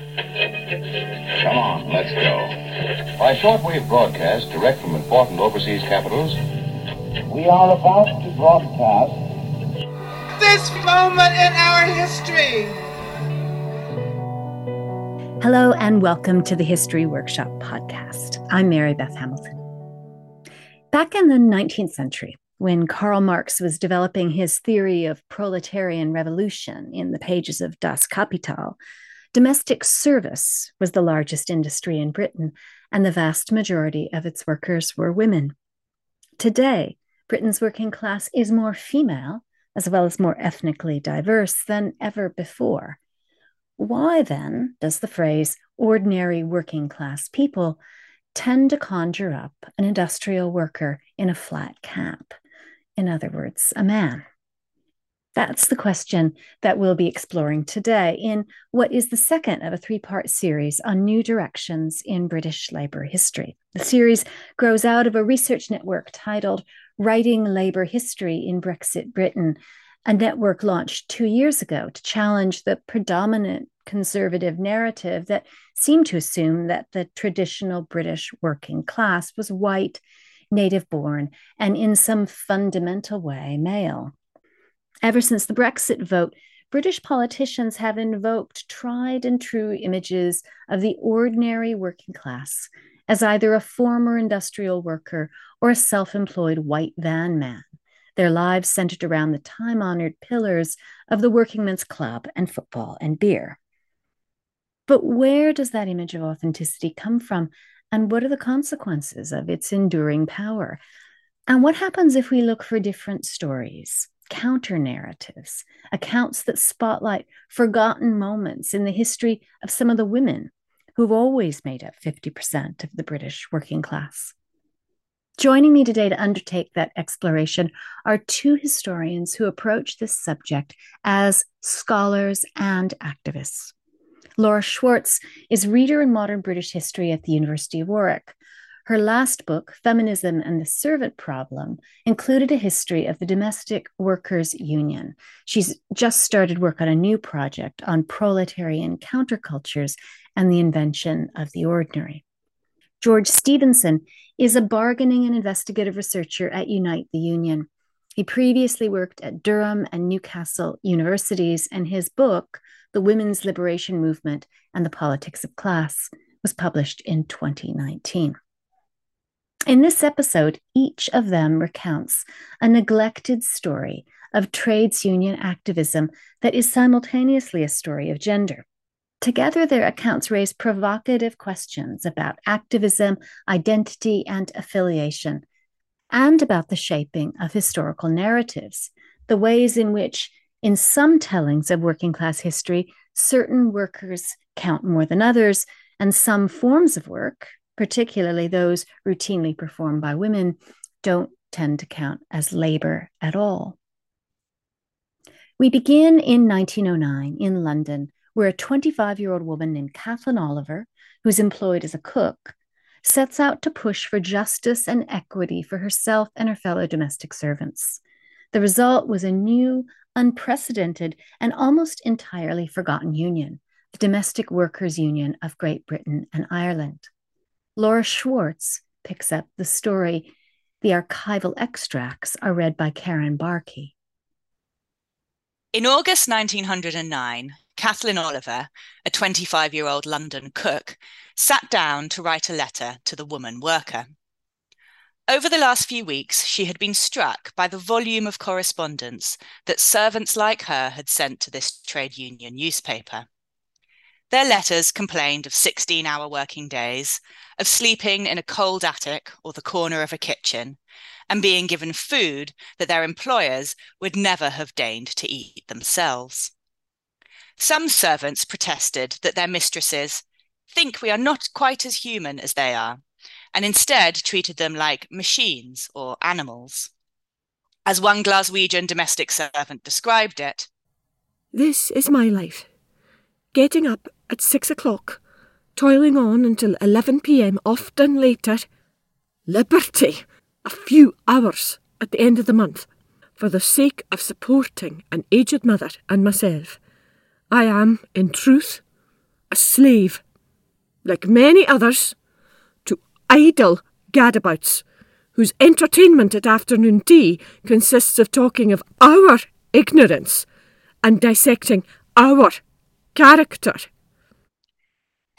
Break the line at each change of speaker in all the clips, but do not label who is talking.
Come on, let's go. By shortwave broadcast direct from important overseas capitals,
we are about to broadcast
this moment in our history.
Hello, and welcome to the History Workshop podcast. I'm Mary Beth Hamilton. Back in the 19th century, when Karl Marx was developing his theory of proletarian revolution in the pages of Das Kapital, domestic service was the largest industry in Britain, and the vast majority of its workers were women. Today, Britain's working class is more female, as well as more ethnically diverse than ever before. Why then does the phrase ordinary working class people tend to conjure up an industrial worker in a flat cap? In other words, a man. That's the question that we'll be exploring today in what is the second of a three part series on new directions in British labour history. The series grows out of a research network titled Writing Labour History in Brexit Britain, a network launched two years ago to challenge the predominant conservative narrative that seemed to assume that the traditional British working class was white native born, and in some fundamental way male. Ever since the Brexit vote, British politicians have invoked tried and true images of the ordinary working class as either a former industrial worker or a self employed white van man, their lives centered around the time honored pillars of the workingmen's club and football and beer. But where does that image of authenticity come from? And what are the consequences of its enduring power? And what happens if we look for different stories, counter narratives, accounts that spotlight forgotten moments in the history of some of the women who've always made up 50% of the British working class? Joining me today to undertake that exploration are two historians who approach this subject as scholars and activists. Laura Schwartz is reader in modern British history at the University of Warwick. Her last book, Feminism and the Servant Problem, included a history of the Domestic Workers Union. She's just started work on a new project on proletarian countercultures and the invention of the ordinary. George Stevenson is a bargaining and investigative researcher at Unite the Union. He previously worked at Durham and Newcastle universities, and his book, the Women's Liberation Movement and the Politics of Class, was published in 2019. In this episode, each of them recounts a neglected story of trades union activism that is simultaneously a story of gender. Together, their accounts raise provocative questions about activism, identity, and affiliation, and about the shaping of historical narratives, the ways in which in some tellings of working class history, certain workers count more than others, and some forms of work, particularly those routinely performed by women, don't tend to count as labor at all. We begin in 1909 in London, where a 25 year old woman named Kathleen Oliver, who's employed as a cook, sets out to push for justice and equity for herself and her fellow domestic servants. The result was a new, unprecedented, and almost entirely forgotten union, the Domestic Workers' Union of Great Britain and Ireland. Laura Schwartz picks up the story. The archival extracts are read by Karen Barkey.
In August 1909, Kathleen Oliver, a 25 year old London cook, sat down to write a letter to the woman worker. Over the last few weeks, she had been struck by the volume of correspondence that servants like her had sent to this trade union newspaper. Their letters complained of 16 hour working days, of sleeping in a cold attic or the corner of a kitchen, and being given food that their employers would never have deigned to eat themselves. Some servants protested that their mistresses think we are not quite as human as they are and instead treated them like machines or animals. As one Glaswegian domestic servant described it
This is my life. Getting up at six o'clock, toiling on until 11 pm, often later. Liberty! A few hours at the end of the month, for the sake of supporting an aged mother and myself. I am, in truth, a slave, like many others, to idle gadabouts whose entertainment at afternoon tea consists of talking of our ignorance and dissecting our character.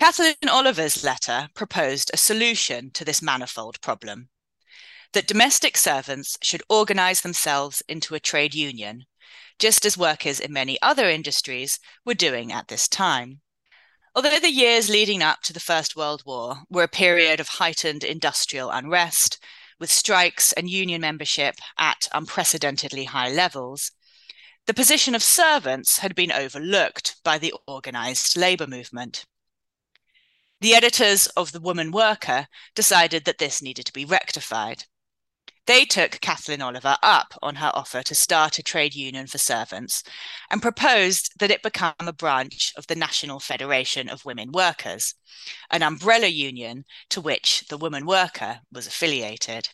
Kathleen Oliver's letter proposed a solution to this manifold problem that domestic servants should organise themselves into a trade union, just as workers in many other industries were doing at this time. Although the years leading up to the First World War were a period of heightened industrial unrest, with strikes and union membership at unprecedentedly high levels, the position of servants had been overlooked by the organised labour movement. The editors of The Woman Worker decided that this needed to be rectified. They took Kathleen Oliver up on her offer to start a trade union for servants and proposed that it become a branch of the National Federation of Women Workers, an umbrella union to which the woman worker was affiliated.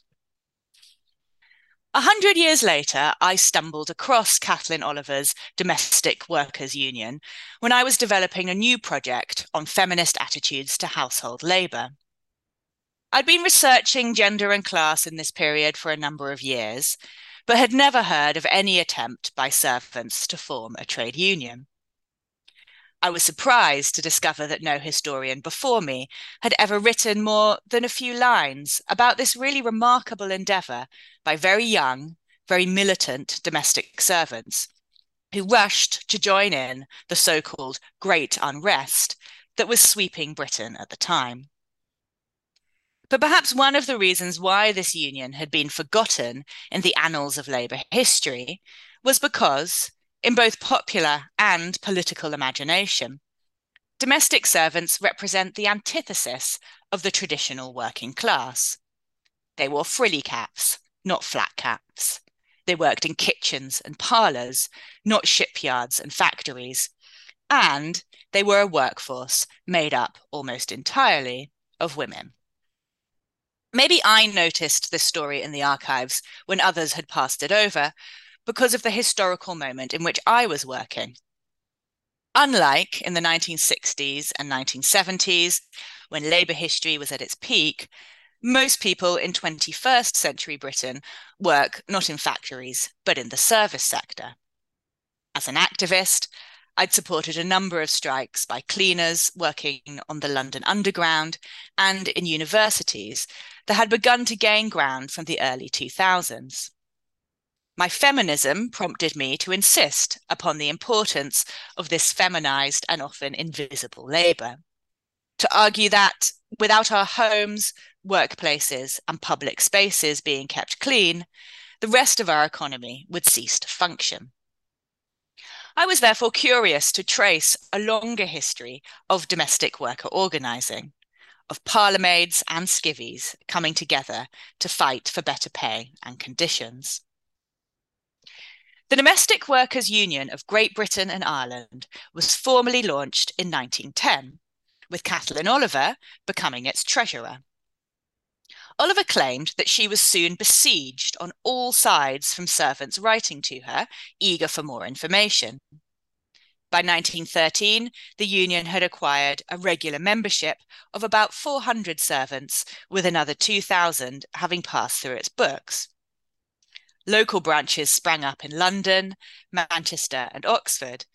A hundred years later, I stumbled across Kathleen Oliver's Domestic Workers Union when I was developing a new project on feminist attitudes to household labour. I'd been researching gender and class in this period for a number of years, but had never heard of any attempt by servants to form a trade union. I was surprised to discover that no historian before me had ever written more than a few lines about this really remarkable endeavour by very young, very militant domestic servants who rushed to join in the so called Great Unrest that was sweeping Britain at the time. But perhaps one of the reasons why this union had been forgotten in the annals of Labour history was because, in both popular and political imagination, domestic servants represent the antithesis of the traditional working class. They wore frilly caps, not flat caps. They worked in kitchens and parlours, not shipyards and factories. And they were a workforce made up almost entirely of women. Maybe I noticed this story in the archives when others had passed it over because of the historical moment in which I was working. Unlike in the 1960s and 1970s, when labour history was at its peak, most people in 21st century Britain work not in factories, but in the service sector. As an activist, I'd supported a number of strikes by cleaners working on the London Underground and in universities that had begun to gain ground from the early 2000s. My feminism prompted me to insist upon the importance of this feminized and often invisible labour. To argue that without our homes, workplaces, and public spaces being kept clean, the rest of our economy would cease to function. I was therefore curious to trace a longer history of domestic worker organising, of parlourmaids and skivvies coming together to fight for better pay and conditions. The Domestic Workers' Union of Great Britain and Ireland was formally launched in 1910, with Kathleen Oliver becoming its treasurer. Oliver claimed that she was soon besieged on all sides from servants writing to her, eager for more information. By 1913, the union had acquired a regular membership of about 400 servants, with another 2,000 having passed through its books. Local branches sprang up in London, Manchester, and Oxford,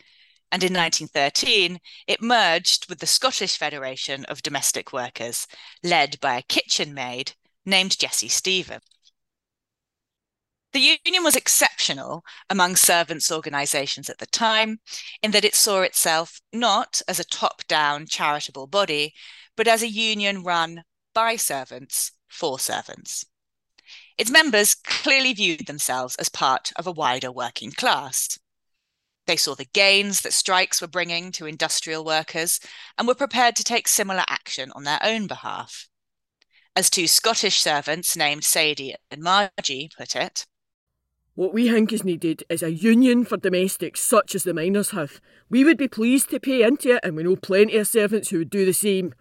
and in 1913 it merged with the Scottish Federation of Domestic Workers, led by a kitchen maid named Jessie Stephen. The union was exceptional among servants' organisations at the time in that it saw itself not as a top down charitable body, but as a union run by servants for servants. Its members clearly viewed themselves as part of a wider working class. They saw the gains that strikes were bringing to industrial workers and were prepared to take similar action on their own behalf. As two Scottish servants named Sadie and Margie put it,
What we think is needed is a union for domestics such as the miners have. We would be pleased to pay into it, and we know plenty of servants who would do the same.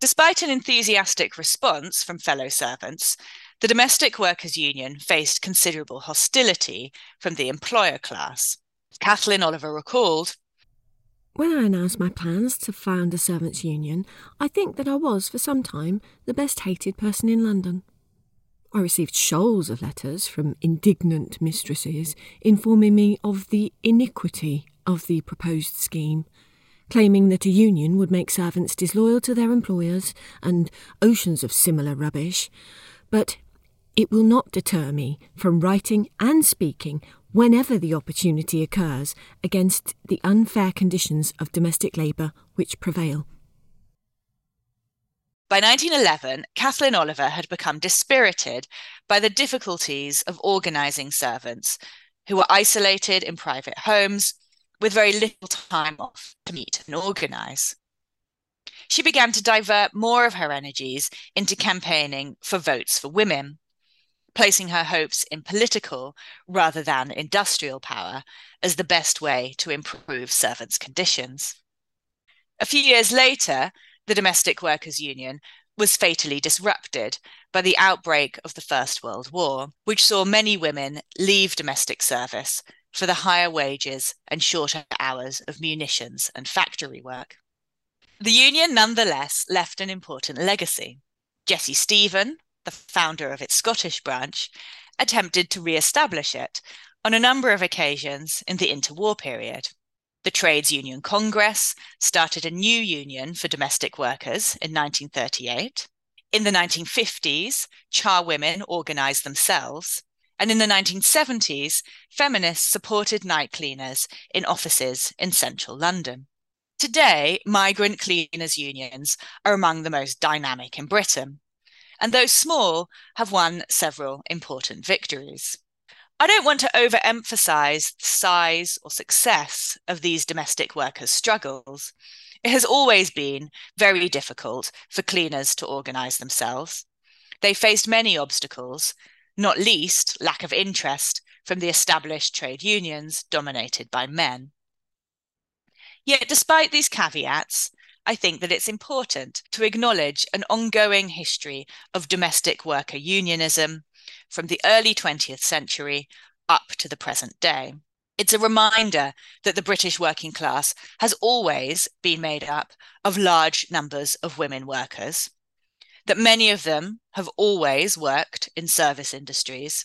Despite an enthusiastic response from fellow servants, the Domestic Workers Union faced considerable hostility from the employer class. Kathleen Oliver recalled
When I announced my plans to found a servants' union, I think that I was, for some time, the best hated person in London. I received shoals of letters from indignant mistresses informing me of the iniquity of the proposed scheme, claiming that a union would make servants disloyal to their employers and oceans of similar rubbish. But it will not deter me from writing and speaking whenever the opportunity occurs against the unfair conditions of domestic labour which prevail.
By 1911, Kathleen Oliver had become dispirited by the difficulties of organising servants who were isolated in private homes with very little time off to meet and organise. She began to divert more of her energies into campaigning for votes for women placing her hopes in political rather than industrial power as the best way to improve servants' conditions. A few years later, the Domestic Workers' Union was fatally disrupted by the outbreak of the First World War, which saw many women leave domestic service for the higher wages and shorter hours of munitions and factory work. The union nonetheless left an important legacy. Jessie Stephen, the founder of its Scottish branch, attempted to re establish it on a number of occasions in the interwar period. The Trades Union Congress started a new union for domestic workers in 1938. In the 1950s, charwomen organized themselves. And in the 1970s, feminists supported night cleaners in offices in central London. Today, migrant cleaners' unions are among the most dynamic in Britain and though small, have won several important victories. I don't want to overemphasize the size or success of these domestic workers' struggles. It has always been very difficult for cleaners to organize themselves. They faced many obstacles, not least lack of interest from the established trade unions dominated by men. Yet, despite these caveats, I think that it's important to acknowledge an ongoing history of domestic worker unionism from the early 20th century up to the present day. It's a reminder that the British working class has always been made up of large numbers of women workers, that many of them have always worked in service industries,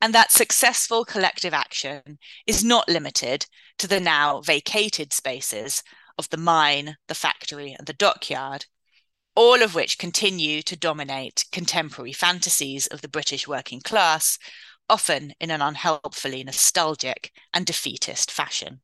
and that successful collective action is not limited to the now vacated spaces of the mine, the factory, and the dockyard, all of which continue to dominate contemporary fantasies of the British working class, often in an unhelpfully nostalgic and defeatist fashion.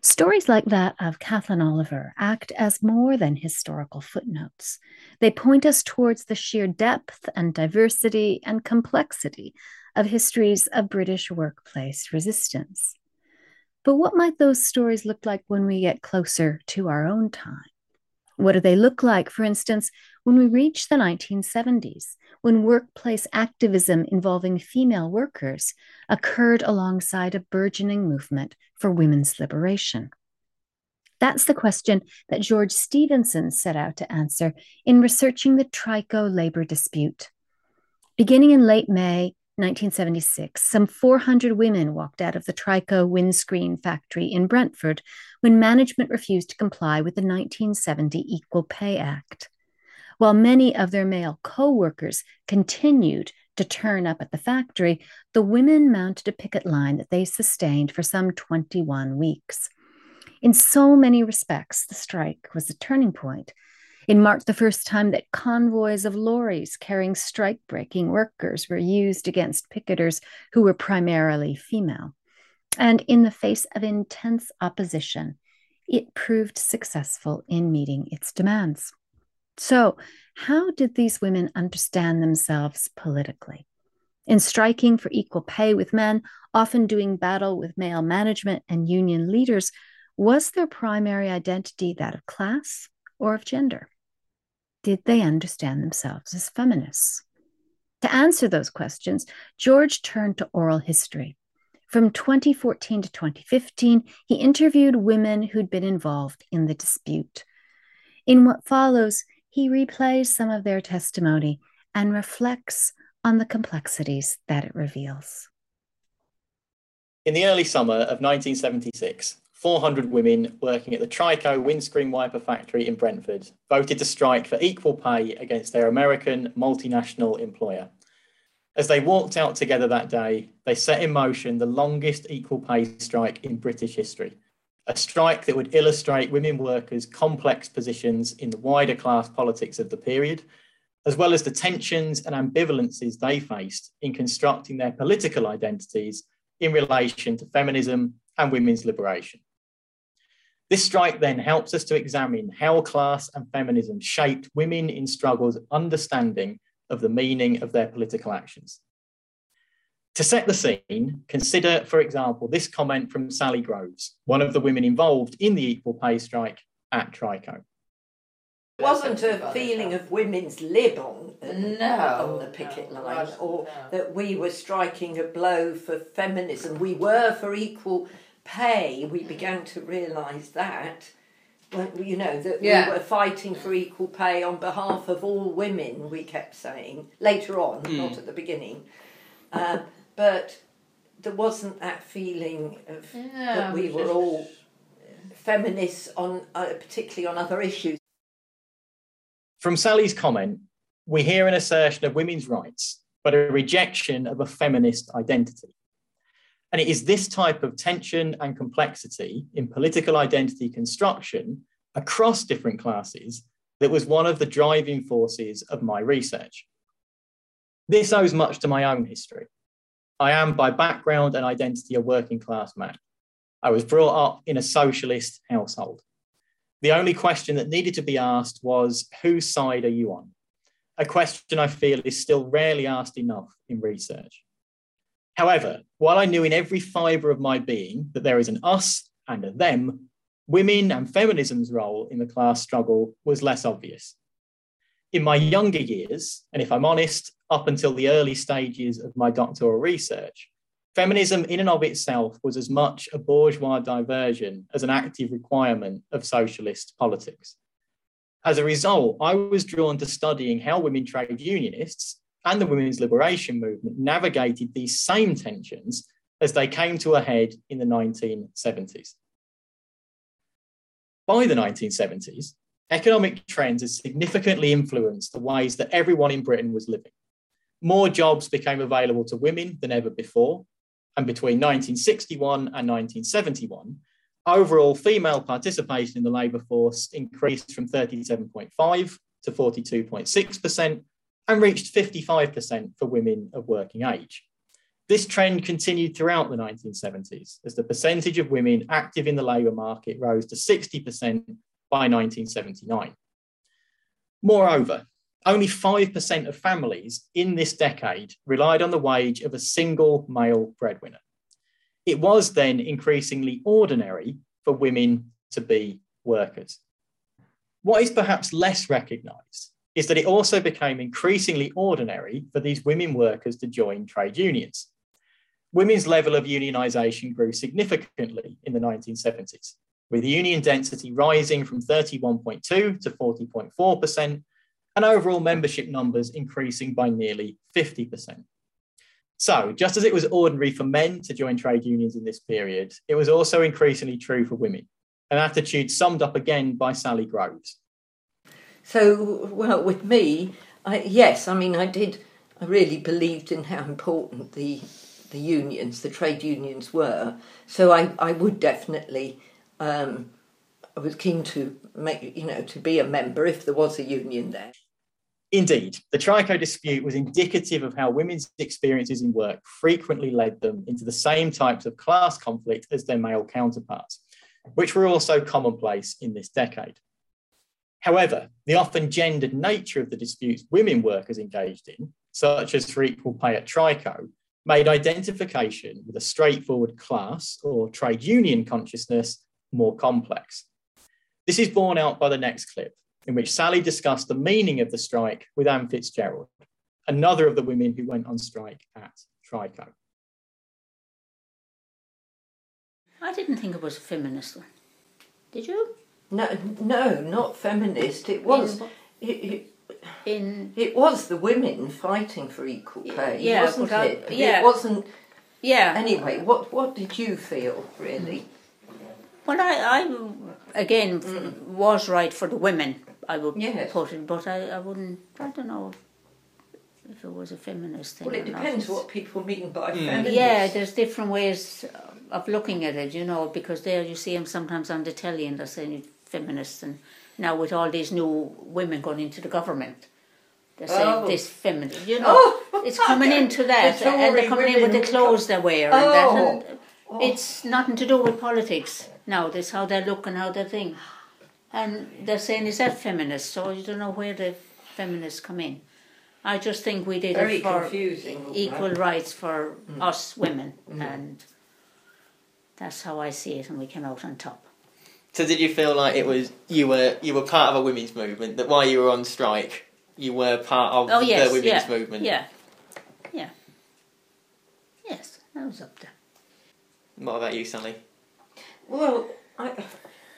Stories like that of Kathleen Oliver act as more than historical footnotes. They point us towards the sheer depth and diversity and complexity of histories of British workplace resistance. But what might those stories look like when we get closer to our own time? What do they look like, for instance, when we reach the 1970s, when workplace activism involving female workers occurred alongside a burgeoning movement for women's liberation? That's the question that George Stevenson set out to answer in researching the Trico labor dispute. Beginning in late May 1976, some 400 women walked out of the Trico windscreen factory in Brentford when management refused to comply with the 1970 Equal Pay Act. While many of their male co workers continued to turn up at the factory, the women mounted a picket line that they sustained for some 21 weeks. In so many respects, the strike was a turning point it marked the first time that convoys of lorries carrying strike breaking workers were used against picketers who were primarily female. And in the face of intense opposition, it proved successful in meeting its demands. So, how did these women understand themselves politically? In striking for equal pay with men, often doing battle with male management and union leaders, was their primary identity that of class or of gender? Did they understand themselves as feminists? To answer those questions, George turned to oral history. From 2014 to 2015, he interviewed women who'd been involved in the dispute. In what follows, he replays some of their testimony and reflects on the complexities that it reveals.
In the early summer of 1976, 400 women working at the Trico windscreen wiper factory in Brentford voted to strike for equal pay against their American multinational employer. As they walked out together that day, they set in motion the longest equal pay strike in British history, a strike that would illustrate women workers' complex positions in the wider class politics of the period, as well as the tensions and ambivalences they faced in constructing their political identities in relation to feminism and women's liberation. This strike then helps us to examine how class and feminism shaped women in struggle's understanding of the meaning of their political actions. To set the scene, consider, for example, this comment from Sally Groves, one of the women involved in the equal pay strike at Trico.
It wasn't a feeling of women's lib on,
no,
on the picket
no,
line, or
no.
that we were striking a blow for feminism. We were for equal pay. We began to realise that. Well, you know that
Yeah.
we were fighting for equal pay on behalf of all women. We kept saying later on, not at the beginning, uh, but there wasn't that feeling of that we were all feminists on, uh, particularly on other issues.
From Sally's comment, we hear an assertion of women's rights, but a rejection of a feminist identity. And it is this type of tension and complexity in political identity construction across different classes that was one of the driving forces of my research. This owes much to my own history. I am, by background and identity, a working class man. I was brought up in a socialist household. The only question that needed to be asked was, whose side are you on? A question I feel is still rarely asked enough in research. However, while I knew in every fibre of my being that there is an us and a them, women and feminism's role in the class struggle was less obvious. In my younger years, and if I'm honest, up until the early stages of my doctoral research, feminism in and of itself was as much a bourgeois diversion as an active requirement of socialist politics. As a result, I was drawn to studying how women trade unionists and the women's liberation movement navigated these same tensions as they came to a head in the 1970s. By the 1970s, economic trends had significantly influenced the ways that everyone in Britain was living. More jobs became available to women than ever before, and between 1961 and 1971, overall female participation in the labour force increased from 37.5 to 42.6% and reached 55% for women of working age. This trend continued throughout the 1970s as the percentage of women active in the labour market rose to 60% by 1979. Moreover, only 5% of families in this decade relied on the wage of a single male breadwinner. It was then increasingly ordinary for women to be workers. What is perhaps less recognised is that it also became increasingly ordinary for these women workers to join trade unions. Women's level of unionisation grew significantly in the 1970s, with union density rising from 31.2 to 40.4%, and overall membership numbers increasing by nearly 50%. So, just as it was ordinary for men to join trade unions in this period, it was also increasingly true for women, an attitude summed up again by Sally Groves.
So, well, with me, I, yes, I mean, I did, I really believed in how important the the unions, the trade unions were. So I, I would definitely, um, I was keen to make, you know, to be a member if there was a union there.
Indeed, the Trico dispute was indicative of how women's experiences in work frequently led them into the same types of class conflict as their male counterparts, which were also commonplace in this decade. However, the often gendered nature of the disputes women workers engaged in, such as for equal pay at Trico, made identification with a straightforward class or trade union consciousness more complex. This is borne out by the next clip, in which Sally discussed the meaning of the strike with Anne Fitzgerald, another of the women who went on strike at Trico.
I didn't think it was a feminist. Did you?
No, no, not feminist. It was,
In
it, it,
In
it was the women fighting for equal pay,
Yeah,
wasn't
but I-
it?
yeah.
It wasn't.
Yeah.
Anyway, what what did you feel really?
Well, I, I again f- was right for the women. I would
Yes.
put it, but I, I wouldn't. I don't know if it was a feminist thing.
Well, it
or
depends
It's-
what people mean by
Mm.
feminist.
Yeah, there's different ways of looking at it, you know, because there you see them sometimes on the telly and they're saying feminists, and now with all these new women going into the government, they're saying
Oh.
this feminist, you know,
Oh,
it's coming into that,
The
and they're coming in with the clothes they wear and that, and
Oh.
it's nothing to do with politics now. This how they look and how they think, and they're saying is that feminist? So you don't know where the feminists come in. I just think we did
Very
it for
confusing.
equal rights for
Mm.
us women, and that's how I see it, and we came out on top.
So did you feel like it was you were you were part of a women's movement that while you were on strike you were part of
Oh yes,
the women's
yeah,
movement?
yeah, yeah, yes, I was up there.
What about you, Sally?
Well, I,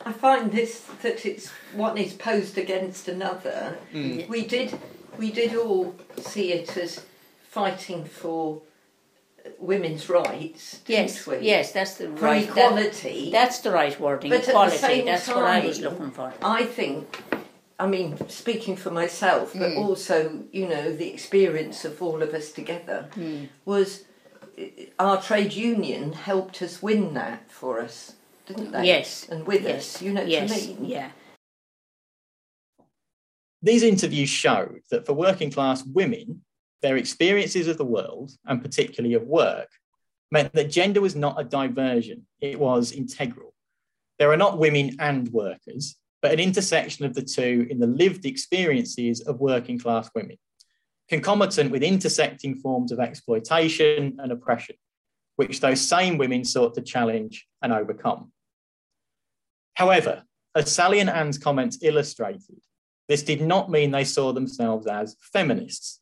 I find this that it's one is posed against another.
Mm.
We did we did all see it as fighting for women's rights. didn't
Yes,
we?
yes, that's the
For
right
equality.
That, that's the right wording.
But at the
equality.
same
that's what I was looking for.
I think, I mean, speaking for myself, but
Mm.
also, you know, the experience of all of us together
Mm.
was uh, our trade union helped us win that for us, didn't they?
Yes,
And with
yes,
us, you know
yes,
I mean?
yeah.
These interviews showed that for working class women, their experiences of the world, and particularly of work, meant that gender was not a diversion, it was integral. There are not women and workers, but an intersection of the two in the lived experiences of working class women, concomitant with intersecting forms of exploitation and oppression, which those same women sought to challenge and overcome. However, as Sally and Anne's comments illustrated, this did not mean they saw themselves as feminists.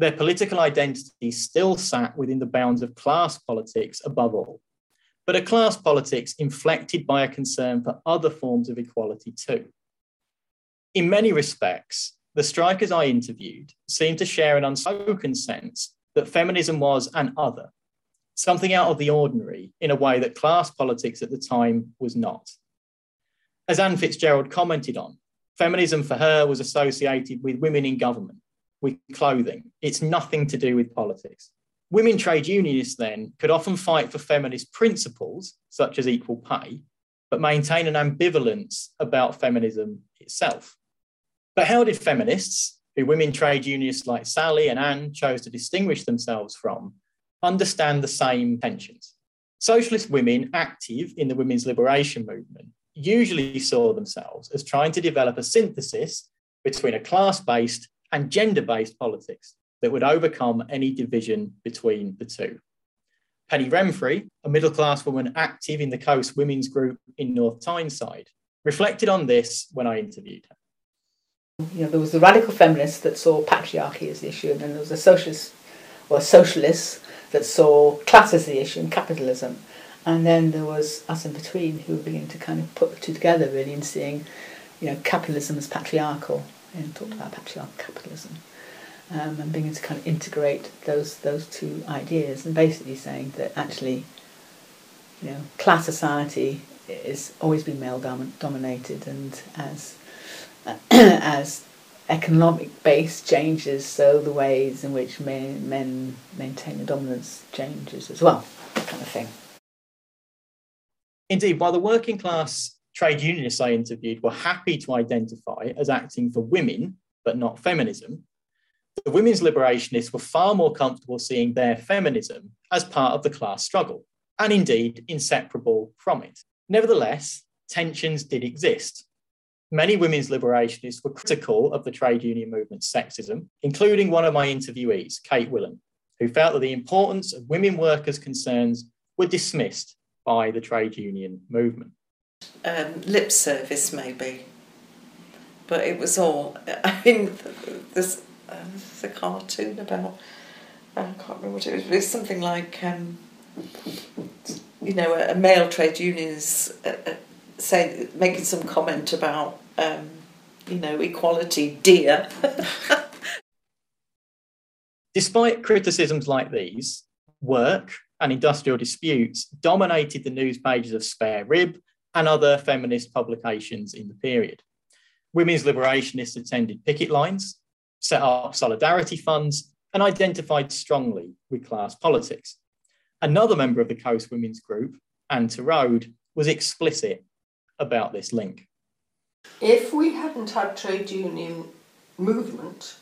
Their political identity still sat within the bounds of class politics above all, but a class politics inflected by a concern for other forms of equality too. In many respects, the strikers I interviewed seemed to share an unspoken sense that feminism was an other, something out of the ordinary in a way that class politics at the time was not. As Anne Fitzgerald commented on, feminism for her was associated with women in government, with clothing. It's nothing to do with politics. Women trade unionists then could often fight for feminist principles, such as equal pay, but maintain an ambivalence about feminism itself. But how did feminists, who women trade unionists like Sally and Anne chose to distinguish themselves from, understand the same tensions? Socialist women active in the women's liberation movement usually saw themselves as trying to develop a synthesis between a class based and gender based politics that would overcome any division between the two. Penny Remfrey, a middle class woman active in the Coast Women's Group in North Tyneside, reflected on this when I interviewed her.
You know, there was the radical feminists that saw patriarchy as the issue, and then there was the socialists, or socialists that saw class as the issue and capitalism. And then there was us in between who were beginning to kind of put the two together really and seeing, you know, capitalism as patriarchal and talked about patriarchal capitalism. Um, and beginning to kind of integrate those those two ideas and basically saying that actually, you know, class society is always been male dom- dominated and as as economic base changes, so the ways in which men, men maintain the dominance changes as well, kind of thing.
Indeed, while the working class trade unionists I interviewed were happy to identify as acting for women, but not feminism, the women's liberationists were far more comfortable seeing their feminism as part of the class struggle, and indeed inseparable from it. Nevertheless, tensions did exist. Many women's liberationists were critical of the trade union movement's sexism, including one of my interviewees, Kate Willan, who felt that the importance of women workers' concerns were dismissed by the trade union movement.
Um, lip service maybe, but it was all. I mean, there's, uh, a cartoon about. I can't remember what it was. But it's something like, um, you know, a, a male trade union is uh, uh, saying, making some comment about, um, you know, equality, dear.
Despite criticisms like these, work and industrial disputes dominated the news pages of Spare Rib and other feminist publications in the period. Women's liberationists attended picket lines, set up solidarity funds, and identified strongly with class politics. Another member of the Coast Women's Group, Anne Torode, was explicit about this link.
If we hadn't had trade union movement,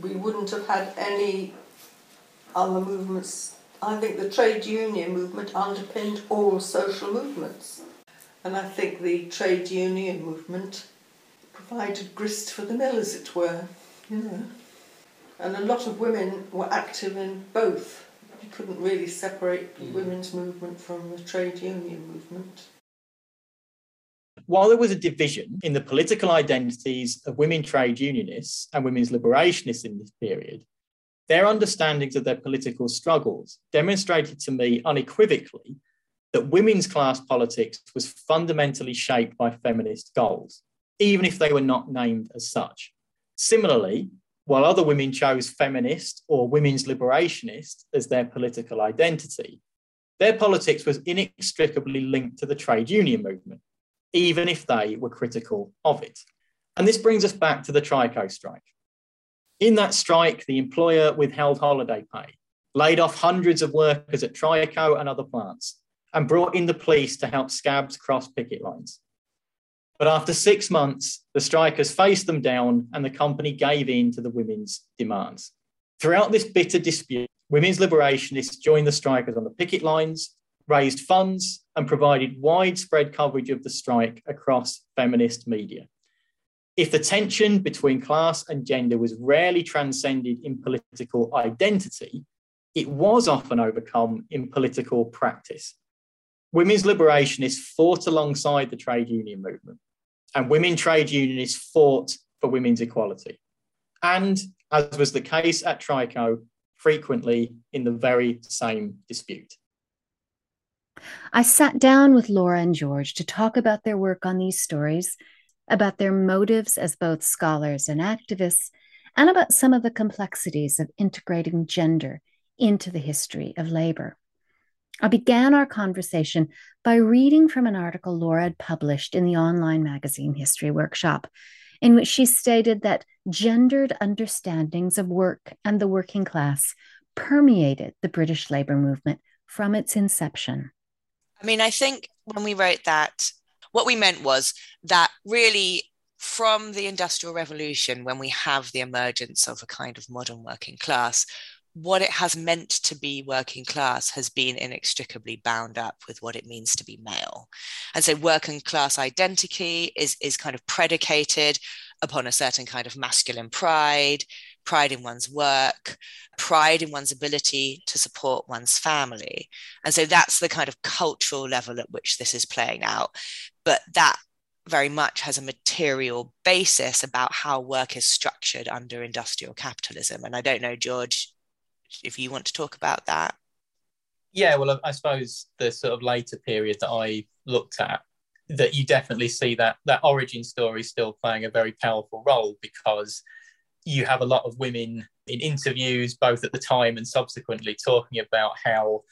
we wouldn't have had any other movements. I think the trade union movement underpinned all social movements. And I think the trade union movement provided grist for the mill, as it were, you know. And a lot of women were active in both. You couldn't really separate the mm. women's movement from the trade union movement.
While there was a division in the political identities of women trade unionists and women's liberationists in this period, their understandings of their political struggles demonstrated to me unequivocally that women's class politics was fundamentally shaped by feminist goals, even if they were not named as such. Similarly, while other women chose feminist or women's liberationist as their political identity, their politics was inextricably linked to the trade union movement, even if they were critical of it. And this brings us back to the Trico strike. In that strike, the employer withheld holiday pay, laid off hundreds of workers at Trico and other plants, and brought in the police to help scabs cross picket lines. But after six months, the strikers faced them down and the company gave in to the women's demands. Throughout this bitter dispute, women's liberationists joined the strikers on the picket lines, raised funds, and provided widespread coverage of the strike across feminist media. If the tension between class and gender was rarely transcended in political identity, it was often overcome in political practice. Women's liberationists fought alongside the trade union movement, and women trade unionists fought for women's equality. And, as was the case at Trico, frequently in the very same dispute.
I sat down with Laura and George to talk about their work on these stories, about their motives as both scholars and activists, and about some of the complexities of integrating gender into the history of labor. I began our conversation by reading from an article Laura had published in the online magazine History Workshop, in which she stated that gendered understandings of work and the working class permeated the British labour movement from its inception.
I mean, I think when we wrote that, what we meant was that really from the Industrial Revolution, when we have the emergence of a kind of modern working class, what it has meant to be working class has been inextricably bound up with what it means to be male. And so working class identity is, is kind of predicated upon a certain kind of masculine pride, pride in one's work, pride in one's ability to support one's family. And so that's the kind of cultural level at which this is playing out. But that very much has a material basis about how work is structured under industrial capitalism. And I don't know, George, if you want to talk about that.
Yeah, well, I suppose the sort of later period that I looked at, that you definitely see that that origin story still playing a very powerful role because you have a lot of women in interviews, both at the time and subsequently, talking about how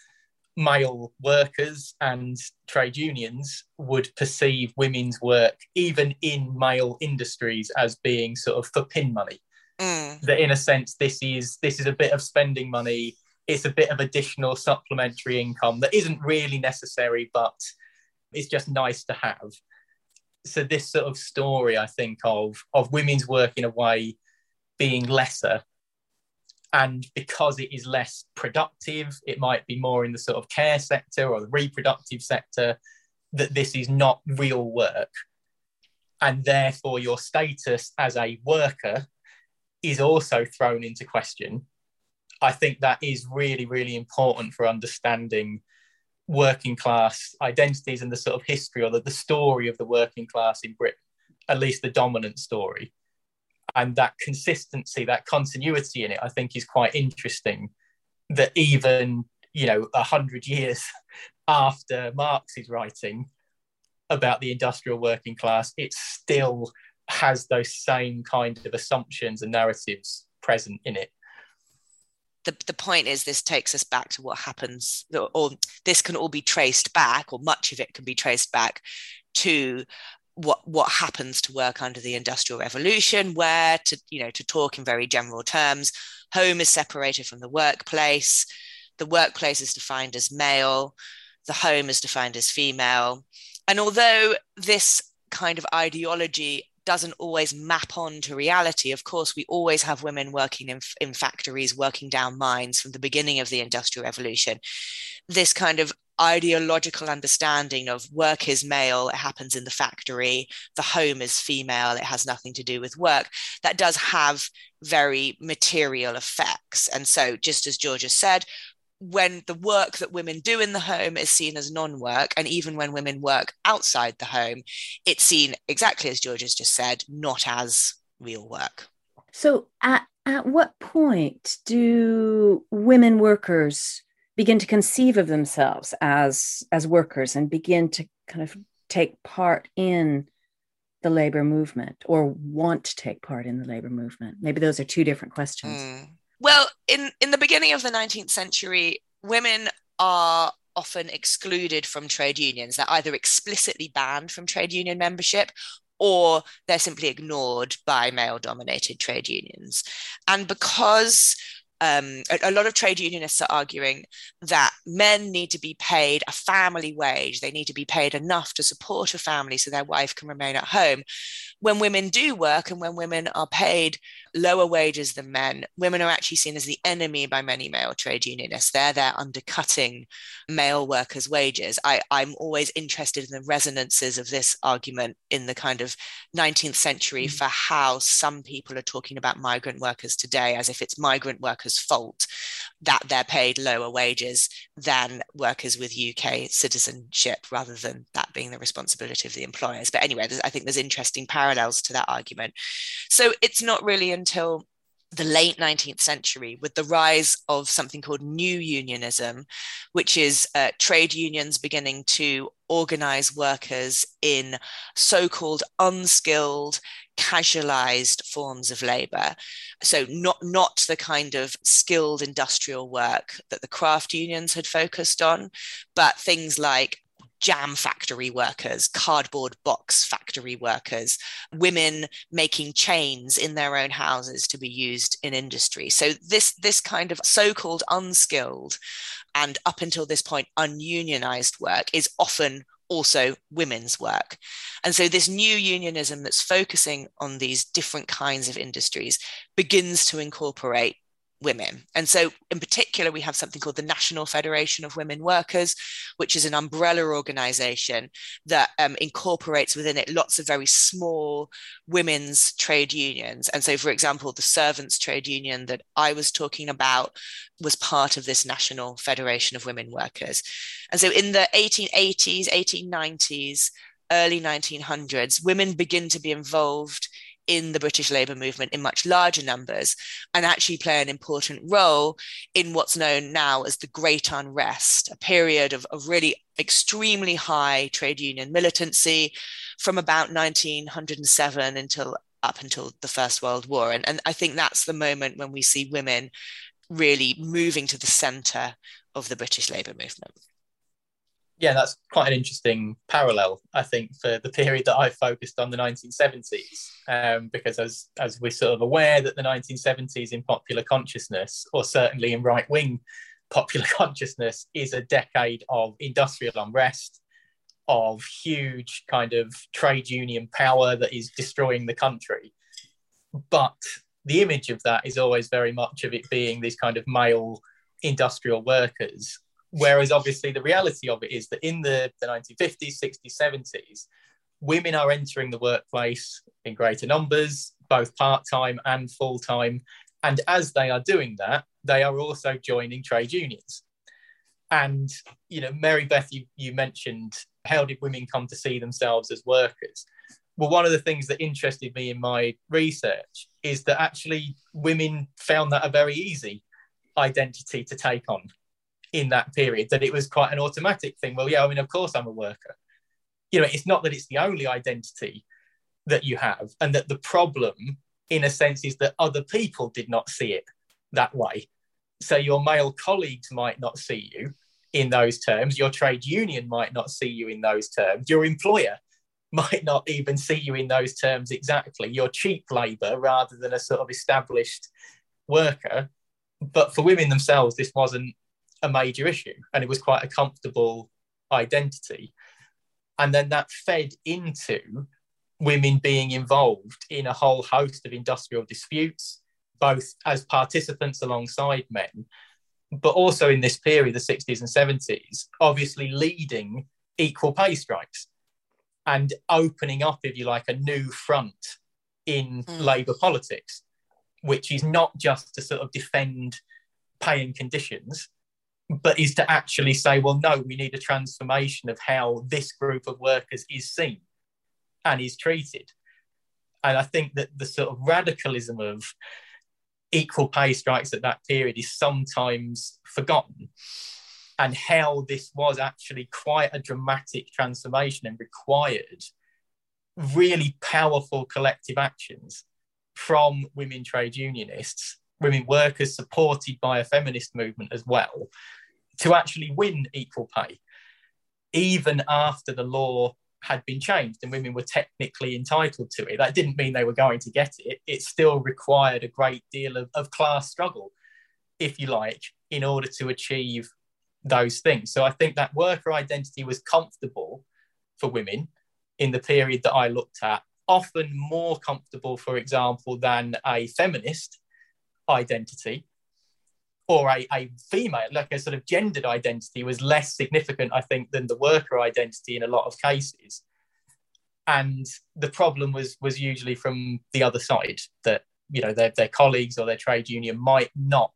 male workers and trade unions would perceive women's work, even in male industries, as being sort of for pin money. Mm. That in a sense, this is this is a bit of spending money. It's a bit of additional supplementary income that isn't really necessary, but it's just nice to have. So this sort of story, I think, of of women's work in a way being lesser and because it is less productive it might be more in the sort of care sector or the reproductive sector that this is not real work and therefore your status as a worker is also thrown into question i think that is really really important for understanding working class identities and the sort of history or the, the story of the working class in britain at least the dominant story and that consistency, that continuity in it, I think is quite interesting. That even you know a hundred years after Marx's writing about the industrial working class, it's still has those same kind of assumptions and narratives present in it.
the, the point is this takes us back to what happens or this can all be traced back or much of it can be traced back to what what happens to work under the industrial revolution where to you know to talk in very general terms home is separated from the workplace. The workplace is defined as male. The home is defined as female. And although this kind of ideology doesn't always map on to reality. Of course, we always have women working in, in factories, working down mines from the beginning of the Industrial Revolution. This kind of ideological understanding of work is male, it happens in the factory, the home is female, it has nothing to do with work, that does have very material effects. And so, just as Georgia said, when the work that women do in the home is seen as non work, and even when women work outside the home, it's seen exactly as George has just said, not as real work.
So, at, at what point do women workers begin to conceive of themselves as, as workers and begin to kind of take part in the labor movement or want to take part in the labor movement? Maybe those are two different questions.
Mm. Well, in, in the beginning of the 19th century, women are often excluded from trade unions. They're either explicitly banned from trade union membership or they're simply ignored by male dominated trade unions. And because um, a, a, lot of trade unionists are arguing that men need to be paid a family wage. They need to be paid enough to support a family so their wife can remain at home. When women do work and when women are paid lower wages than men, women are actually seen as the enemy by many male trade unionists. They're there undercutting male workers' wages. I, I'm always interested in the resonances of this argument in the kind of 19th century mm-hmm. for how some people are talking about migrant workers today as if it's migrant workers' fault that they're paid lower wages than workers with UK citizenship, rather than that being the responsibility of the employers. But anyway, I think there's interesting parallels to that argument. So it's not really until the late 19th century with the rise of something called new unionism, which is uh, trade unions beginning to organize workers in so called unskilled, casualized forms of labor. So, not, not the kind of skilled industrial work that the craft unions had focused on, but things like jam factory workers, cardboard box factory workers, women making chains in their own houses to be used in industry. So this this kind of so-called unskilled and up until this point ununionized work is often also women's work. And so this new unionism that's focusing on these different kinds of industries begins to incorporate women. And so, in particular, we have something called the National Federation of Women Workers, which is an umbrella organization that um, incorporates within it lots of very small women's trade unions. And so, for example, the Servants Trade Union that I was talking about was part of this National Federation of Women Workers. And so, in the 1880s, 1890s, early 1900s, women begin to be involved in the British labour movement in much larger numbers and actually play an important role in what's known now as the Great Unrest, a period of, of really extremely high trade union militancy from about 1907 until up until the First World War. And, and I think that's the moment when we see women really moving to the centre of the British labour movement
yeah, that's quite an interesting parallel, I think, for the period that I focused on the 1970s, um, because as as we're sort of aware that the 1970s in popular consciousness, or certainly in right wing popular consciousness, is a decade of industrial unrest, of huge kind of trade union power that is destroying the country, but the image of that is always very much of it being these kind of male industrial workers Whereas obviously the reality of it is that in the, the 1950s, 60s, 70s, women are entering the workplace in greater numbers, both part time and full time. And as they are doing that, they are also joining trade unions. And, you know, Mary Beth, you, you mentioned how did women come to see themselves as workers? Well, one of the things that interested me in my research is that actually women found that a very easy identity to take on in that period that it was quite an automatic thing. Well, yeah, I mean, of course I'm a worker. You know, it's not that it's the only identity that you have, and that the problem, in a sense, is that other people did not see it that way. So your male colleagues might not see you in those terms. Your trade union might not see you in those terms. Your employer might not even see you in those terms exactly. You're cheap labour rather than a sort of established worker. But for women themselves, this wasn't a major issue and it was quite a comfortable identity. And then that fed into women being involved in a whole host of industrial disputes, both as participants alongside men, but also in this period, the 60s and 70s, obviously leading equal pay strikes and opening up, if you like, a new front in mm. Labour politics, which is not just to sort of defend pay and conditions, but is to actually say, well, no, we need a transformation of how this group of workers is seen and is treated. And I think that the sort of radicalism of equal pay strikes at that period is sometimes forgotten. And how this was actually quite a dramatic transformation and required really powerful collective actions from women trade unionists, women workers supported by a feminist movement as well, to actually win equal pay, even after the law had been changed and women were technically entitled to it. That didn't mean they were going to get it. It still required a great deal of, of class struggle, if you like, in order to achieve those things. So I think that worker identity was comfortable for women in the period that I looked at, often more comfortable, for example, than a feminist identity or a, a female, like a sort of gendered identity, was less significant, I think, than the worker identity in a lot of cases. And the problem was was usually from the other side that you know their, their colleagues or their trade union might not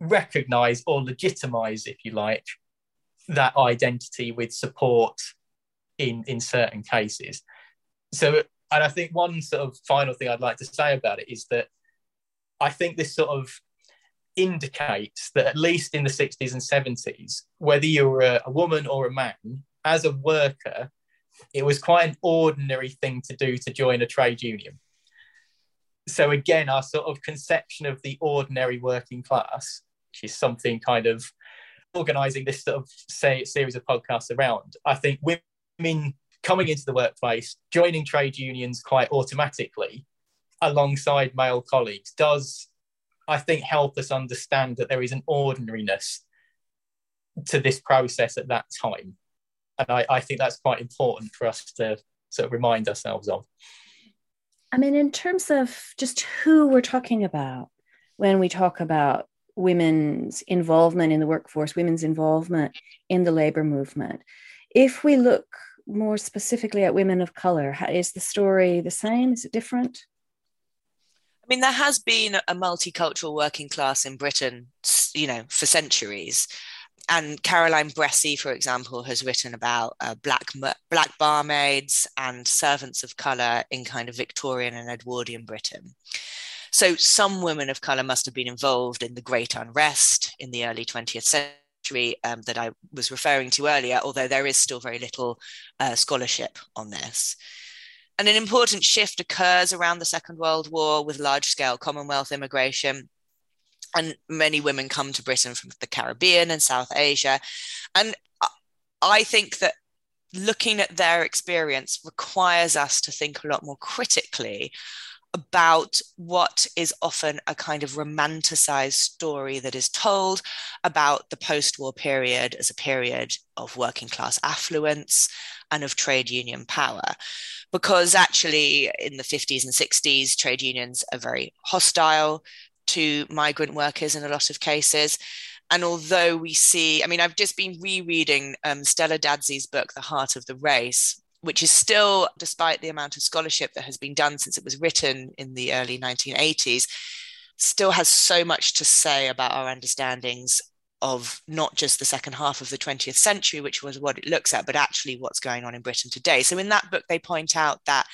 recognize or legitimize, if you like, that identity with support in in certain cases. So, and I think one sort of final thing I'd like to say about it is that I think this sort of indicates that at least in the 60s and 70s, whether you were a, a, woman or a man, as a worker, it was quite an ordinary thing to do to join a trade union. So, again, our sort of conception of the ordinary working class, which is something kind of organizing this sort of say, series of podcasts around, I think women coming into the workplace, joining trade unions quite automatically alongside male colleagues does I think, help us understand that there is an ordinariness to this process at that time. And I, I think that's quite important for us to sort of remind ourselves of.
I mean, in terms of just who we're talking about when we talk about women's involvement in the workforce, women's involvement in the labor movement, if we look more specifically at women of color, is the story the same? Is it different?
I mean, there has been a multicultural working class in Britain, you know, for centuries. And Caroline Bressey, for example, has written about uh, black black barmaids and servants of colour in kind of Victorian and Edwardian Britain. So some women of colour must have been involved in the Great Unrest in the early 20th century um, that I was referring to earlier, although there is still very little uh, scholarship on this. And an important shift occurs around the Second World War with large scale Commonwealth immigration. And many women come to Britain from the Caribbean and South Asia. And I think that looking at their experience requires us to think a lot more critically about what is often a kind of romanticized story that is told about the post war period as a period of working class affluence and of trade union power because actually in the 50s and 60s, trade unions are very hostile to migrant workers in a lot of cases. And although we see, I mean, I've just been rereading um, Stella Dadzie's book, The Heart of the Race, which is still, despite the amount of scholarship that has been done since it was written in the early 1980s, still has so much to say about our understandings of not just the second half of the 20th century, which was what it looks at, but actually what's going on in Britain today. So in that book, they point out that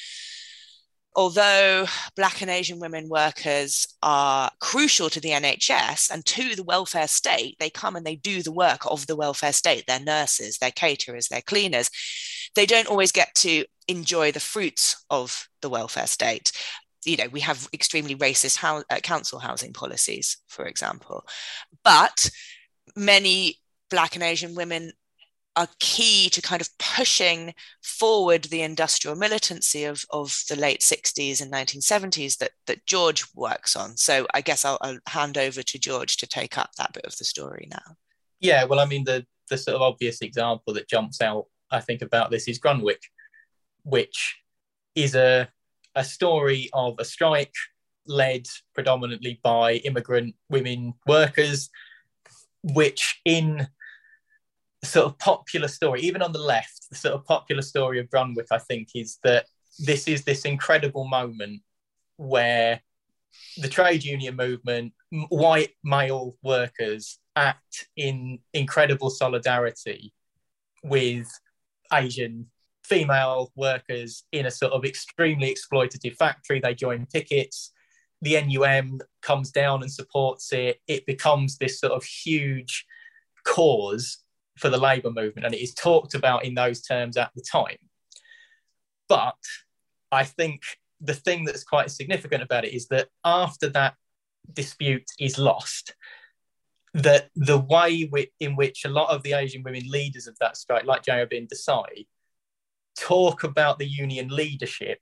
although Black and Asian women workers are crucial to the NHS and to the welfare state, they come and they do the work of the welfare state. They're nurses, they're caterers, they're cleaners. They don't always get to enjoy the fruits of the welfare state you know, we have extremely racist house, uh, council housing policies, for example. But many Black and Asian women are key to kind of pushing forward the industrial militancy of, of the late 60s and 1970s that, that George works on. So I guess I'll, I'll hand over to George to take up that bit of the story now.
Yeah, well, I mean, the, the sort of obvious example that jumps out, I think, about this is Grunwick, which is a, a story of a strike led predominantly by immigrant women workers, which in sort of popular story, even on the left, the sort of popular story of Grunwick, I think, is that this is this incredible moment where the trade union movement, white male workers act in incredible solidarity with Asian female workers in a sort of extremely exploitative factory. They join pickets. The NUM comes down and supports it. It becomes this sort of huge cause for the labour movement, and it is talked about in those terms at the time. But I think the thing that's quite significant about it is that after that dispute is lost, that the way in which a lot of the Asian women leaders of that strike, like Bin Desai, talk about the union leadership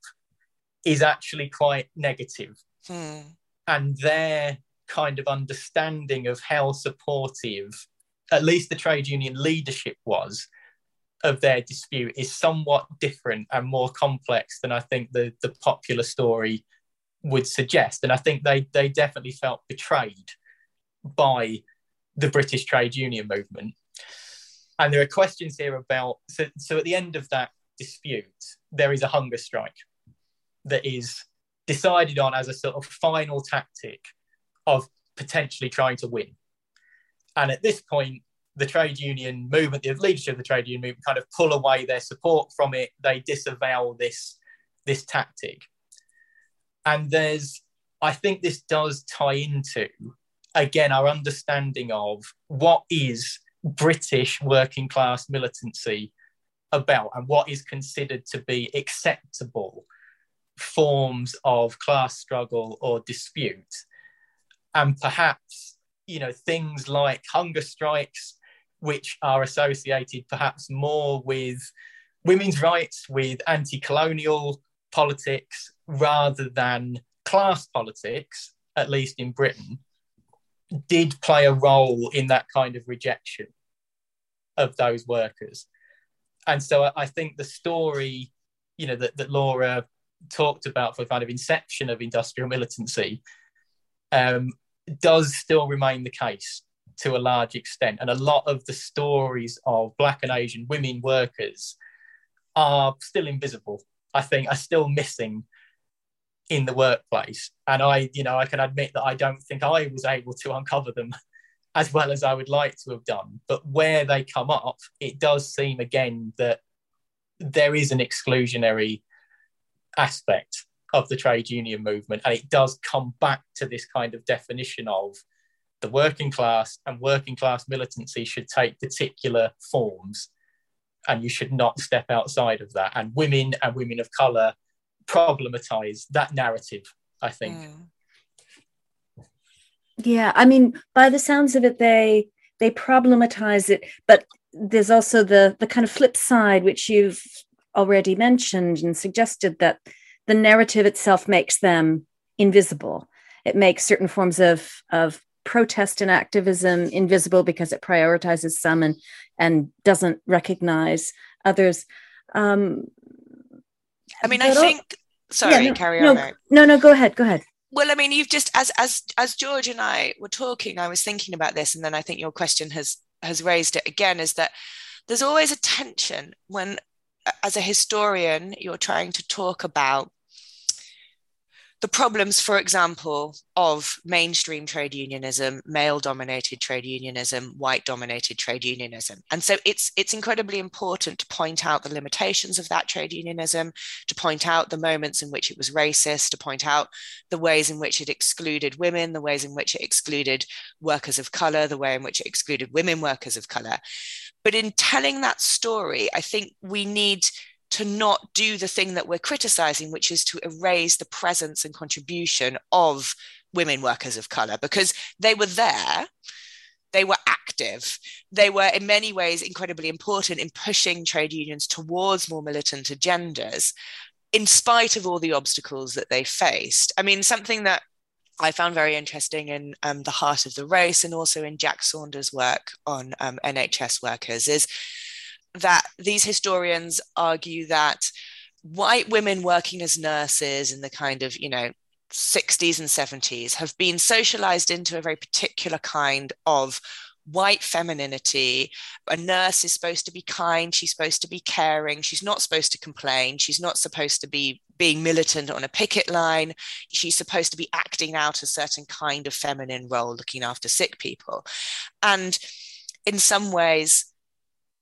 is actually quite negative.
Hmm.
And their kind of understanding of how supportive at least the trade union leadership was of their dispute is somewhat different and more complex than I think the, the popular story would suggest. And I think they, they definitely felt betrayed by the British trade union movement. And there are questions here about so, so at the end of that dispute, there is a hunger strike that is decided on as a sort of final tactic of potentially trying to win. And at this point, the trade union movement, the leadership of the trade union movement, kind of pull away their support from it. They disavow this this tactic, and there's, I think, this does tie into again our understanding of what is British working class militancy about, and what is considered to be acceptable forms of class struggle or dispute, and perhaps you know things like hunger strikes which are associated perhaps more with women's rights, with anti colonial politics, rather than class politics, at least in Britain, did play a role in that kind of rejection of those workers. And so I think the story, you know, that, that Laura talked about for kind of inception of industrial militancy um, does still remain the case to a large extent. And a lot of the stories of Black and Asian women workers are still invisible, I think, are still missing in the workplace. And I, you know, I can admit that I don't think I was able to uncover them as well as I would like to have done. But where they come up, it does seem again that there is an exclusionary aspect of the trade union movement. And it does come back to this kind of definition of the working class and working class militancy should take particular forms and you should not step outside of that and women and women of color problematize that narrative i think mm.
yeah i mean by the sounds of it they they problematize it but there's also the the kind of flip side which you've already mentioned and suggested that the narrative itself makes them invisible it makes certain forms of of protest and activism invisible because it prioritizes some and and doesn't recognize others. Um,
I mean, I think. Sorry, yeah,
no,
carry
no,
on.
No, no, go ahead. Go ahead.
Well, I mean, you've just as as as George and I were talking, I was thinking about this, and then I think your question has has raised it again. Is that there's always a tension when, as a historian, you're trying to talk about the problems, for example, of mainstream trade unionism, male dominated trade unionism, white dominated trade unionism. And so it's, it's incredibly important to point out the limitations of that trade unionism, to point out the moments in which it was racist, to point out the ways in which it excluded women, the ways in which it excluded workers of color, the way in which it excluded women workers of color. But in telling that story, I think we need to not do the thing that we're criticizing, which is to erase the presence and contribution of women workers of color, because they were there, they were active, they were in many ways incredibly important in pushing trade unions towards more militant agendas, in spite of all the obstacles that they faced. I mean, something that I found very interesting in um, The Heart of the Race and also in Jack Saunders' work on um, NHS workers is that these historians argue that white women working as nurses in the kind of, you know, 60s and 70s have been socialized into a very particular kind of white femininity. A nurse is supposed to be kind, she's supposed to be caring, she's not supposed to complain, she's not supposed to be being militant on a picket line, she's supposed to be acting out a certain kind of feminine role, looking after sick people. And in some ways,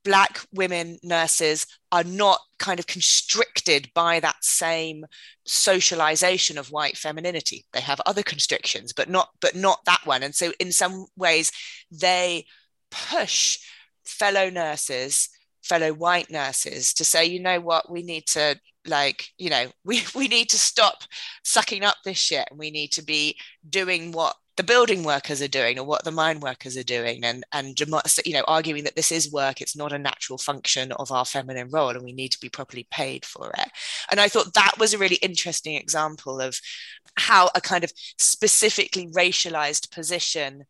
black women nurses are not kind of constricted by that same socialization of white femininity. They have other constrictions but not but not that one. And so in some ways they push fellow nurses fellow white nurses to say you know what? We need to like you know we we need to stop sucking up this shit. And we need to be doing what the building workers are doing or what the mine workers are doing and and you know arguing that this is work it's not a natural function of our feminine role and we need to be properly paid for it. And i thought that was a really interesting example of how a kind of specifically racialized position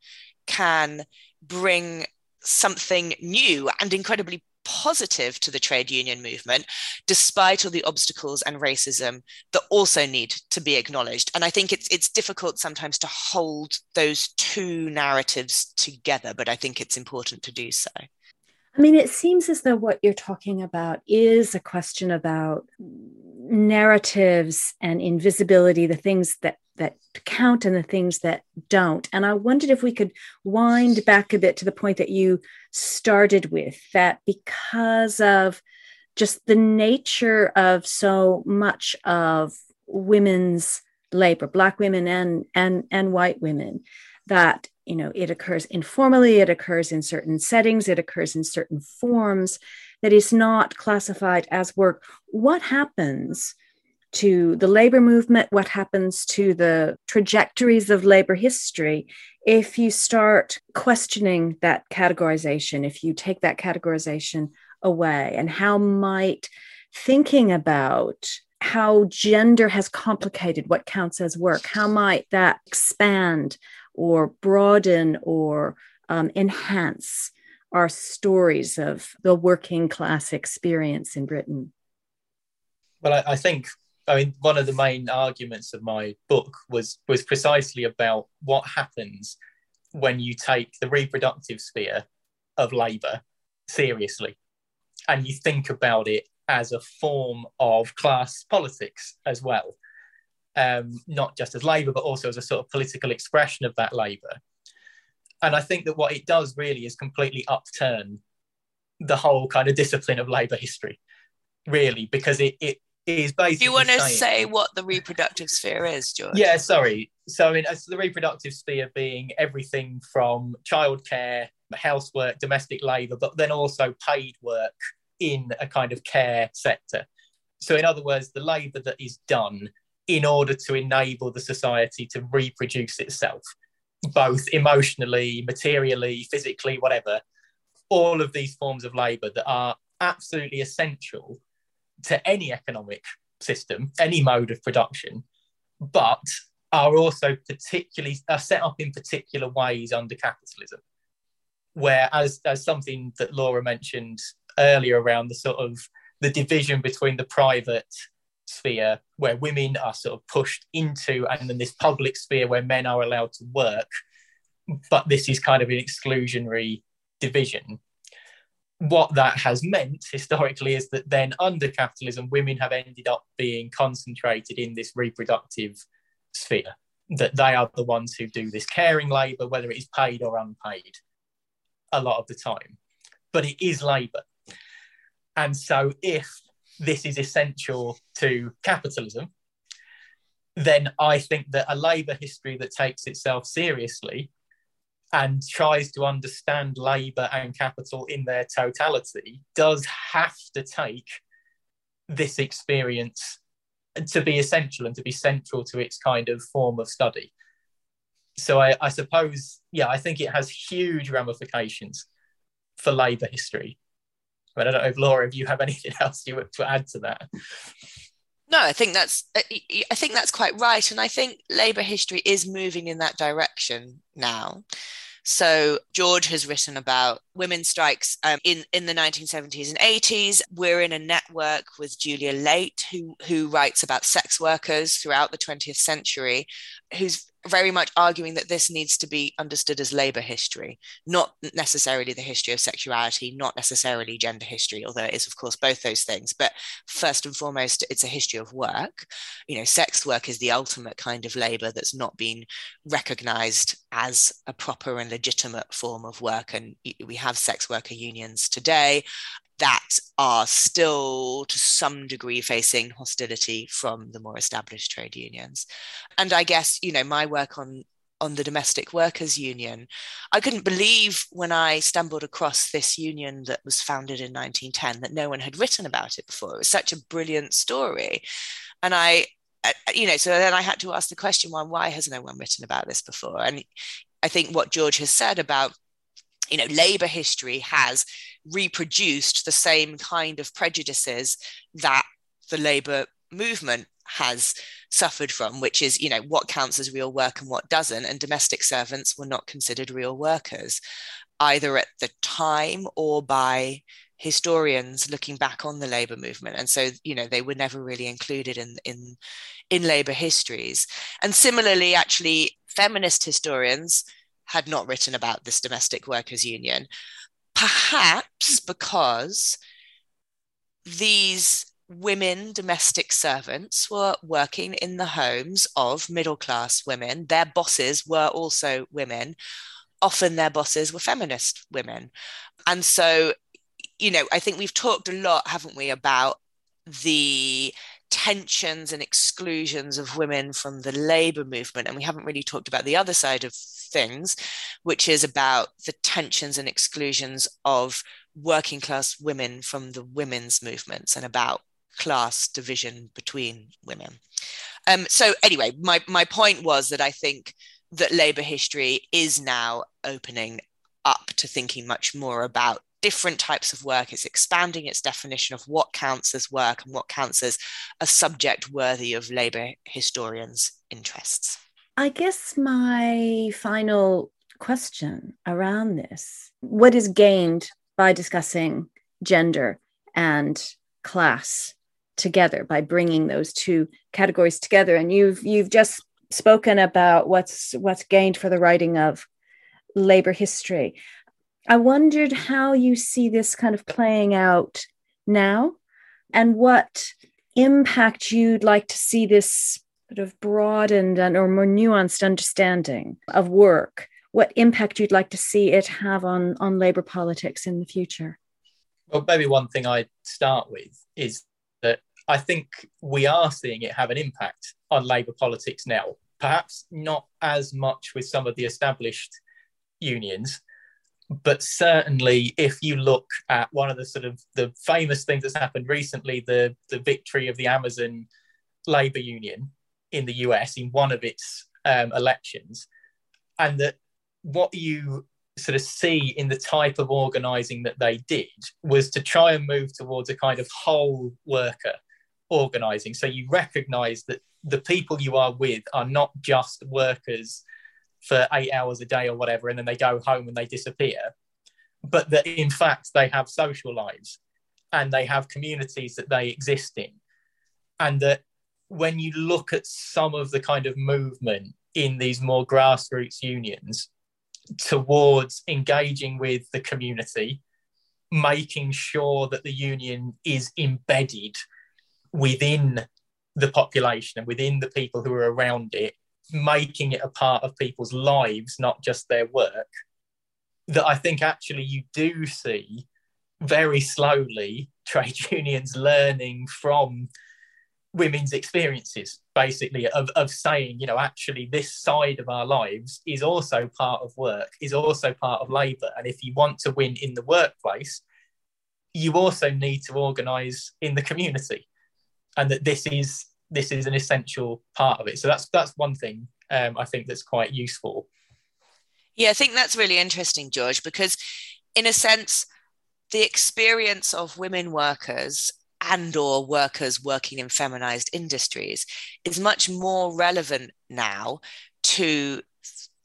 can bring something new and incredibly positive to the trade union movement, despite all the obstacles and racism that also need to be acknowledged. And I think it's it's difficult sometimes to hold those two narratives together, but I think it's important to do so.
I mean, it seems as though what you're talking about is a question about narratives and invisibility, the things that that count and the things that don't. And I wondered if we could wind back a bit to the point that you started with that because of just the nature of so much of women's labor, black women and and and white women, that you know it occurs informally it occurs in certain settings it occurs in certain forms that is not classified as work. What happens to the labor movement? What happens to the trajectories of labor history if you start questioning that categorization if you take that categorization away and how might thinking about how gender has complicated what counts as work how might that expand or broaden or um, enhance our stories of the working class experience in Britain?
Well, I, I, think I mean one of the main arguments of my book was was precisely about what happens when you take the reproductive sphere of labour seriously and you think about it as a form of class politics as well um, not just as Labour, but also as a sort of political expression of that Labour. And I think that what it does really is completely upturn the whole kind of discipline of Labour history, really, because it, it is basically.
Do you want to say what the reproductive sphere is, George?
Yeah, sorry. So, I mean, as the reproductive sphere being everything from childcare, housework, domestic labour, but then also paid work in a kind of care sector. So, in other words, the labour that is done in order to enable the society to reproduce itself, both emotionally, materially, physically, whatever. All of these forms of labour that are absolutely essential to any economic system, any mode of production, but are also particularly are set up in particular ways under capitalism. Where, as, as something that Laura mentioned earlier around the sort of the division between the private sphere where women are sort of pushed into, and then this public sphere where men are allowed to work. But this is kind of an exclusionary division. What that has meant historically is that then under capitalism, women have ended up being concentrated in this reproductive sphere, that they are the ones who do this caring labour, whether it is paid or unpaid, a lot of the time. But it is labour. And so if this is essential to capitalism, then I think that a Labour history that takes itself seriously and tries to understand labour and capital in their totality does have to take this experience to be essential and to be central to its kind of form of study. So I, I suppose, yeah, I think it has huge ramifications for labour history. But I don't know if Laura, if you have anything else you want to add to that.
No, I think that's I think that's quite right, and I think labour history is moving in that direction now. So George has written about women's strikes um, in in the 1970s and 80s. We're in a network with Julia Laite, who who writes about sex workers throughout the 20th century, who's very much arguing that this needs to be understood as labor history, not necessarily the history of sexuality, not necessarily gender history, although it is, of course, both those things. But first and foremost, it's a history of work. You know, sex work is the ultimate kind of labor that's not been recognized as a proper and legitimate form of work. And we have sex worker unions today that are still to some degree facing hostility from the more established trade unions. And I guess, you know, my work on on the domestic workers union i couldn't believe when i stumbled across this union that was founded in 1910 that no one had written about it before. It was such a brilliant story. And i uh, you know so then i had to ask the question well, why has no one written about this before? And i think what george has said about you know labor history has reproduced the same kind of prejudices that the labor movement has suffered from, which is, you know, what counts as real work and what doesn't. And domestic servants were not considered real workers, either at the time or by historians looking back on the labor movement. And so, you know, they were never really included in in in labor histories. And similarly, actually, feminist historians had not written about this domestic workers union perhaps mm. because these women domestic servants were working in the homes of middle class women. Their bosses were also women. Often their bosses were feminist women. And so, you know, I think we've talked a lot, haven't we, about the tensions and exclusions of women from the labor movement. And we haven't really talked about the other side of things, which is about the tensions and exclusions of working class women from the women's movements and about class division between women. Um, so anyway, my, my point was that I think that labor history is now opening up to thinking much more about different types of work. It's expanding its definition of what counts as work and what counts as a subject worthy of labor historians' interests.
I guess my final question around this what is gained by discussing gender and class together by bringing those two categories together? And you've you've just spoken about what's what's gained for the writing of labor history. I wondered how you see this kind of playing out now and what impact you'd like to see this sort of broadened and or more nuanced understanding of work, what impact you'd like to see it have on, on labor politics in the future?
Well, maybe one thing I'd start with is that I think we are seeing it have an impact on labour politics now. Perhaps not as much with some of the established unions, but certainly if you look at one of the sort of the famous things that's happened recently, the the victory of the Amazon labour union, in the US in one of its um, elections, and that what you sort of see in the type of organizing that they did was to try and move towards a kind of whole worker organizing. So you recognize that the people you are with are not just workers for eight hours a day or whatever, and then they go home and they disappear, but that in fact they have social lives and they have communities that they exist in. And that when you look at some of the kind of movement in these more grassroots unions towards engaging with the community, making sure that the union is embedded within the population and within the people who are around it, making it a part of people's lives, not just their work, that I think actually you do see very slowly trade unions learning from women's experiences basically of, of saying you know actually this side of our lives is also part of work is also part of labor and if you want to win in the workplace you also need to organize in the community and that this is this is an essential part of it. So that's that's one thing um, I think that's quite useful.
Yeah, I think that's really interesting, George, because in a sense, the experience of women workers and or workers working in feminized industries is much more relevant now to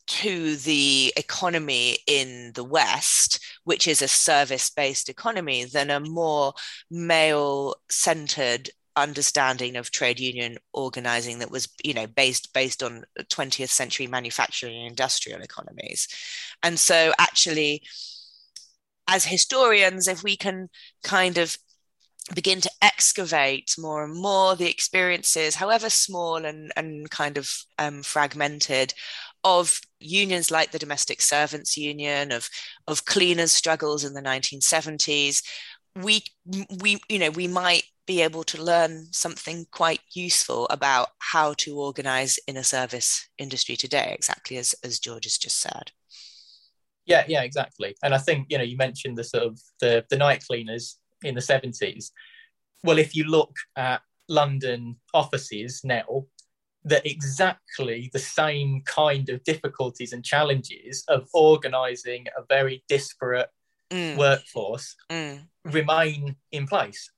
to the economy in the West, which is a service based economy, than a more male centered understanding of trade union organizing that was you know based based on 20th century manufacturing and industrial economies. And so actually as historians if we can kind of begin to excavate more and more the experiences however small and and kind of um, fragmented of unions like the domestic servants union of of cleaners struggles in the 1970s we we you know we might be able to learn something quite useful about how to organize in a service industry today exactly as as george has just said.
Yeah yeah exactly. And i think you know you mentioned the sort of the the night cleaners in the 70s well if you look at london offices now that exactly the same kind of difficulties and challenges of organizing a very disparate mm. workforce mm. remain in place.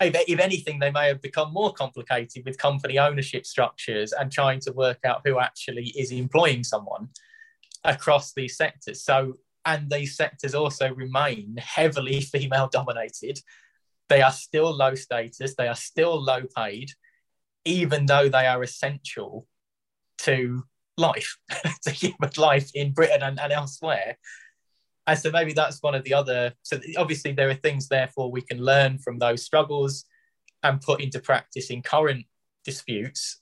If, if, anything, they may have become more complicated with company ownership structures and trying to work out who actually is employing someone across these sectors. So, and these sectors also remain heavily female dominated. They are still low status, they are still low paid even though they are essential to life, to human life in Britain and, and elsewhere. And so maybe that's one of the other. So obviously there are things therefore we can learn from those struggles and put into practice in current disputes.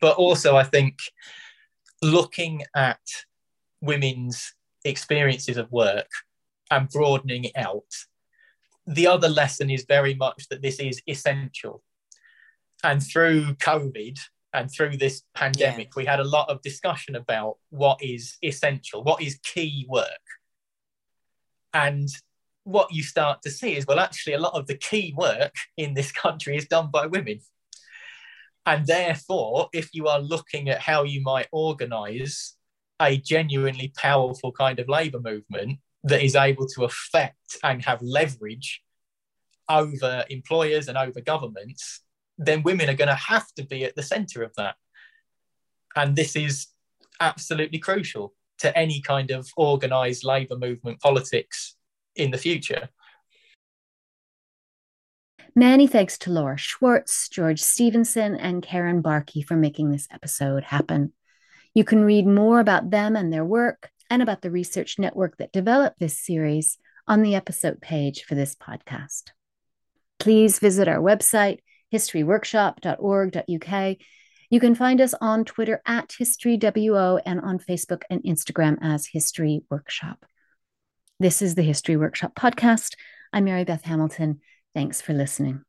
But also I think looking at women's experiences of work and broadening it out. The other lesson is very much that this is essential and through COVID and through this pandemic, yeah. we had a lot of discussion about what is essential, what is key work. And what you start to see is, well, actually, a lot of the key work in this country is done by women. And therefore, if you are looking at how you might organize a genuinely powerful kind of labor movement that is able to affect and have leverage over employers and over governments, then women are going to have to be at the center of that. And this is absolutely crucial to any kind of organized labor movement politics in the future.
Many thanks to Laura Schwartz, George Stevenson, and Karen Barkey for making this episode happen. You can read more about them and their work and about the research network that developed this series on the episode page for this podcast. Please visit our website historyworkshop.org.uk. You can find us on Twitter at HistoryWO and on Facebook and Instagram as History Workshop. This is the History Workshop podcast. I'm Mary Beth Hamilton. Thanks for listening.